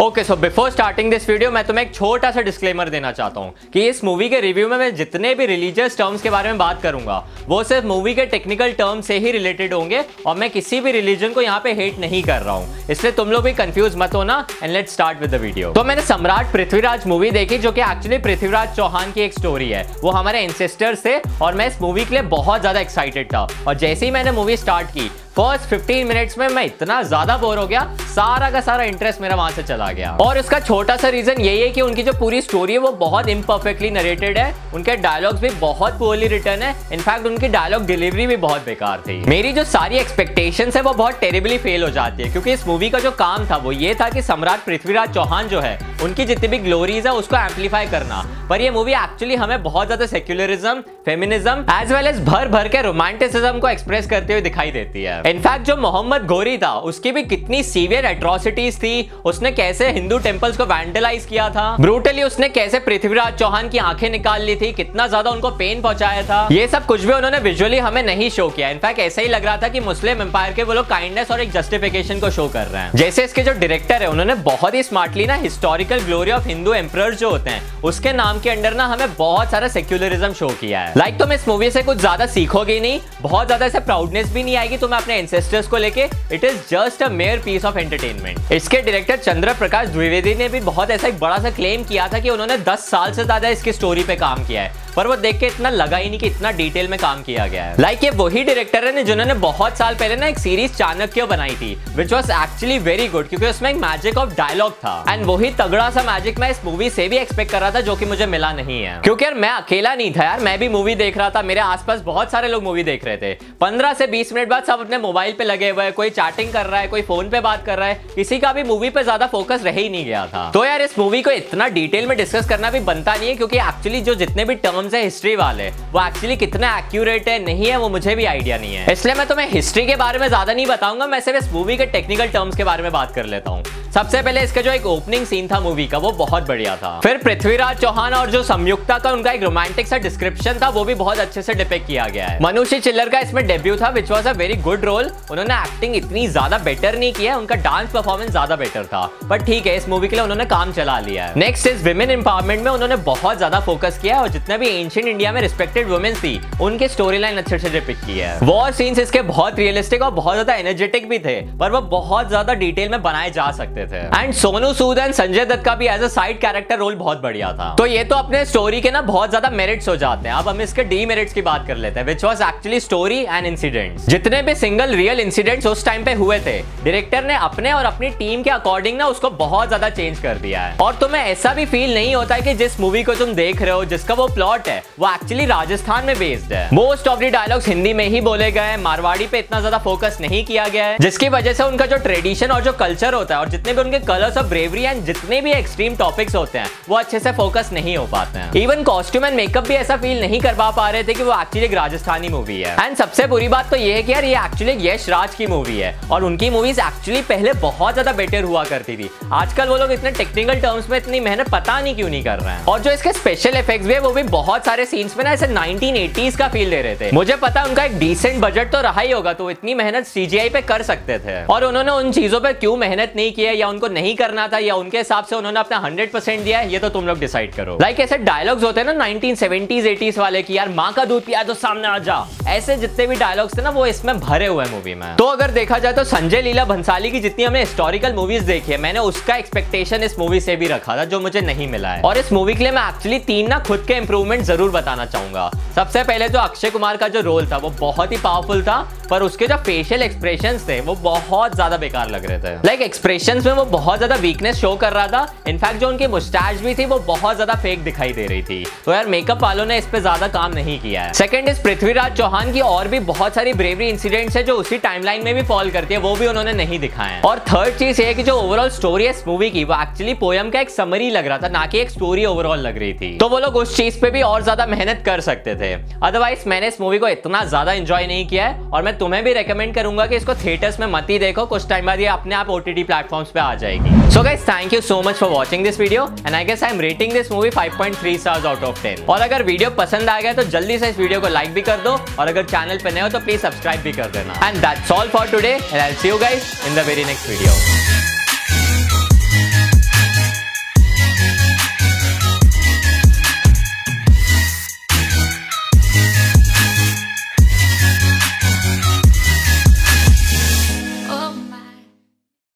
Okay so before starting this video मैं तुम्हें एक छोटा सा डिस्क्लेमर देना चाहता हूँ कि इस मूवी के रिव्यू में मैं जितने भी रिलीजियस टर्म्स के बारे में बात करूँगा, वो सिर्फ़ मूवी के टेक्निकल टर्म से ही रिलेटेड होंगे और मैं किसी भी रिलीजन को यहाँ पे हेट नहीं कर रहा हूँ। इसलिए तुम लोग भी कंफ्यूज मत होना and let start with the video तो मैंने सम्राट पृथ्वीराज मूवी देखी जो कि एक्चुअली पृथ्वीराज चौहान की एक स्टोरी है। वो हमारे एंसेस्टर्स थे और मैं इस मूवी के लिए बहुत ज़्यादा एक्साइटेड था। और जैसे ही मैंने मूवी स्टार्ट की फ़र्स्ट 15 मिनट्स में मैं इतना ज़्यादा बोर हो गया, सारा का सारा इंटरेस्ट मेरा वहाँ से चला गया। और इसका छोटा सा रीजन यही है कि उनकी जो पूरी स्टोरी है, वो बहुत इम्परफेक्टली नरेटेड है। उनके डायलॉग्स भी बहुत पुअरली रिटर्न है। इनफैक्ट उनकी डायलॉग डिलीवरी भी बहुत बेकार थी। मेरी जो सारी एक्सपेक्टेशन है, वो बहुत टेरेबली फेल हो जाती है। क्योंकि इस मूवी का जो काम था, वो ये था कि सम्राट पृथ्वीराज चौहान जो है, उनकी जितनी भी ग्लोरीज है, उसको एम्पलीफाई करना। पर ये मूवी एक्चुअली हमें बहुत ज़्यादा secularism feminism as well as भर भर के रोमांटिसिज्म को एक्सप्रेस करते हुए दिखाई देती है। इनफैक्ट जो मोहम्मद गोरी था, उसकी भी कितनी सीवियर एट्रोसिटीज थी। उसने कैसे हिंदू टेम्पल्स को वैंडलाइज किया था? ब्रूटली उसने कैसे पृथ्वीराज चौहान की आँखें निकाल ली थी? कितना ज़्यादा उनको पेन पहुँचाया था? ये सब कुछ भी उन्होंने विजुअली हमें नहीं शो किया। इनफैक्ट ऐसा ही लग रहा था कि मुस्लिम एम्पायर के वो लोग काइंडनेस और एक जस्टिफिकेशन को शो कर रहे हैं। जैसे इसके जो डायरेक्टर है, उन्होंने बहुत ही स्मार्टली ना historical glory of Hindu emperor जो होते हैं, उसके नाम के अंडर ना हमें बहुत सारा सेक्युलरिज्म शो किया है। लाइक like, तुम इस मूवी से कुछ ज़्यादा सीखोगे नहीं, बहुत ज़्यादा ऐसे प्राउडनेस भी नहीं आएगी, तुम्हें अपने एंसेस्टर एंसेस्टर्स को लेके it is just a mere piece of entertainment इसके डायरेक्टर चंद्र प्रकाश द्विवेदी ने भी बहुत ऐसा एक बड़ा सा क्लेम किया था कि उन्होंने 10 साल से ज़्यादा इसकी स्टोरी पे काम किया है। पर वो देख के इतना लगा ही नहीं कि इतना डिटेल में काम किया गया है। लाइक like ये वही डायरेक्टर है जिन्होंने बहुत साल पहले ना एक सीरीज़ चाणक्य बनाई थी which was actually very good क्योंकि उसमें एक मैजिक ऑफ़ डायलॉग था। एंड वही तगड़ा सा मैजिक मैं इस मूवी से भी एक्सपेक्ट कर रहा था, जो कि मुझे मिला नहीं है। क्योंकि यार मैं अकेला नहीं था यार, मैं भी मूवी देख रहा था, मेरे आसपास बहुत सारे लोग मूवी देख रहे थे। पंद्रह से बीस मिनट बाद सब अपने मोबाइल पे लगे हुए कोई चैटिंग कर रहा है, कोई फ़ोन पे बात कर रहा है, किसी का भी मूवी पे ज़्यादा फोकस रह ही नहीं गया था। तो यार इस मूवी को इतना डिटेल में डिस्कस करना भी बनता नहीं है, क्योंकि एक्चुअली जो जितने भी टर्म्स है हिस्ट्री वाले? वो एक्चुअली कितना एक्यूरेट है, नहीं है, वो मुझे भी आइडिया नहीं है। इसलिए मैं तुम्हें हिस्ट्री के बारे में ज़्यादा नहीं बताऊँगा, मैं सिर्फ़ इस मूवी के टेक्निकल टर्म्स के बारे में बात कर लेता हूँ। सबसे पहले इसका जो एक ओपनिंग सीन था मूवी का, वो बहुत बढ़िया था। फिर पृथ्वीराज चौहान और जो संयुक्ता का उनका एक रोमांटिक सा डिस्क्रिप्शन था, वो भी बहुत अच्छे से डिपेक्ट किया गया है। मनुष्य चिल्लर का इसमें डेब्यू था which was a very good role उन्होंने एक्टिंग इतनी ज़्यादा बेटर नहीं किया उनका डांस परफॉर्मेंस ज़्यादा बेटर था। बट ठीक है, इस मूवी के लिए उन्होंने काम चला लिया है। नेक्स्ट इज़ वुमेन इंपावरमेंट में उन्होंने बहुत ज़्यादा फोकस किया और जितने भी एंशियंट इंडिया में रिस्पेक्टेड वुमेन थी, उनकी स्टोरी लाइन अच्छे से डिपिक्ट की है। वॉर सीन्स इसके बहुत रियलिस्टिक और बहुत ज़्यादा एनर्जेटिक भी थे, पर वो बहुत ज़्यादा डिटेल में बनाए जा सकते थे। एंड सोनू सूद एंड संजय दत्त का भी as a side character role बहुत बढ़िया था। तो ये तो अपने स्टोरी के ना बहुत ज़्यादा मेरिट्स हो जाते हैं। अब हम इसके डी मेरिट्स की बात कर लेते हैं which was actually story and incident जितने भी सिंगल रियल इंसिडेंट्स उस टाइम पे हुए थे डायरेक्टर ने अपने और अपनी टीम के अकॉर्डिंग ना उसको बहुत ज़्यादा चेंज कर दिया है। और तुम्हें ऐसा भी फील नहीं होता है कि जिस मूवी को तुम देख रहे हो, जिसका वो प्लॉट है, वो एक्चुअली राजस्थान में बेस्ड है। Most of the dialogues Hindi में ही बोले गए मारवाड़ी पे इतना ज़्यादा फोकस नहीं किया गया है, जिसकी वजह से उनका जो ट्रेडिशन और जो कल्चर होता है और जितने भी उनके कलर्स ऑफ़ ब्रेवरी एंड जितने भी एक्सट्रीम टॉपिक्स होते हैं, वो अच्छे से फोकस नहीं हो पाते हैं। इवन कॉस्ट्यूम एंड मेकअप भी ऐसा फील नहीं कर पा रहे थे कि वो एक्चुअली एक राजस्थानी मूवी है। एंड सबसे बुरी बात तो ये है कि यार ये एक्चुअली यश राज की मूवी है। और उनकी मूवीज़ एक्चुअली पहले बहुत ज़्यादा बेटर हुआ करती थी। आजकल वो लोग इतने टेक्निकल टर्म्स में इतनी मेहनत पता नहीं क्यों नहीं कर रहे हैं। और जो इसके स्पेशल इफेक्ट्स भी है, वो भी बहुत सारे सीन्स में ना ऐसे 1980s का फील दे रहे थे। मुझे पता उनका एक डिसेंट बजट तो रहा ही होगा तो इतनी मेहनत सीजीआई पे कर सकते थे। और उन्होंने उन चीज़ों पे क्यों मेहनत नहीं किया या उनको नहीं करना था या उनके हिसाब से उन्होंने अपना हंड्रेड परसेंट दिया है, ये तो तुम लोग डिसाइड करो। लाइक like ऐसे डायलॉग्स होते हैं ना नाइनटीन सेवेंटीज एटीज वाले की यार माँ का दूध पिया तो सामने आ जा। ऐसे जितने भी डायलॉग्स थे ना, वो इसमें भरे हुए मूवी में। तो अगर देखा जाए तो संजय लीला भंसाली की जितनी हमने हिस्टोरिकल मूवीज़ देखी है, मैंने उसका एक्सपेक्टेशन इस मूवी से भी रखा था, जो मुझे नहीं मिला है। और इस मूवी के लिए मैं एक्चुअली तीन ना खुद के इंप्रूवमेंट ज़रूर बताना चाहूँगा। सबसे पहले जो अक्षय कुमार का जो रोल था, वो बहुत ही पावरफुल था, पर उसके जो फेशियल एक्सप्रेशन थे, वो बहुत ज़्यादा बेकार लग रहे थे। लाइक like एक्सप्रेशन वो बहुत ज़्यादा वीकनेस शो कर रहा था। इनफैक्ट जो उनकी मुस्टैच भी थी, वो बहुत ज़्यादा फेक दिखाई दे रही थी। तो यार मेकअप वालों ने इस पे ज़्यादा काम नहीं किया है। सेकंड इज़ पृथ्वीराज चौहान की और भी बहुत सारी ब्रेवरी इंसिडेंट्स है जो उसी टाइमलाइन में भी फॉल करती है, वो भी उन्होंने नहीं दिखाए और थर्ड चीज़ ये कि जो ओवरऑल स्टोरी है इस मूवी की, वो एक्चुअली पोयम का एक समरी लग रहा था, ना कि एक स्टोरी ओवरऑल लग रही थी। तो वो लोग उस चीज़ पे भी और ज़्यादा मेहनत कर सकते थे। अदरवाइज़ मैंने इस मूवी को इतना ज़्यादा इंजॉय नहीं किया है। और मैं तुम्हें भी रेकमेंड करूँगा कि इसको थिएटर्स में मत ही देखो। कुछ टाइम बाद ये अपने आप ओटीटी प्लेटफॉर्म्स पे आ जाएगी। So guys thank you so much for watching this video and I guess I am rating this movie 5.3 stars out of 10 और अगर वीडियो पसंद आ गया तो जल्दी से इस वीडियो को लाइक भी कर दो और अगर चैनल पे नए हो तो प्लीज़ सब्सक्राइब भी कर देना। And that's all for today and I will see you guys in the very next video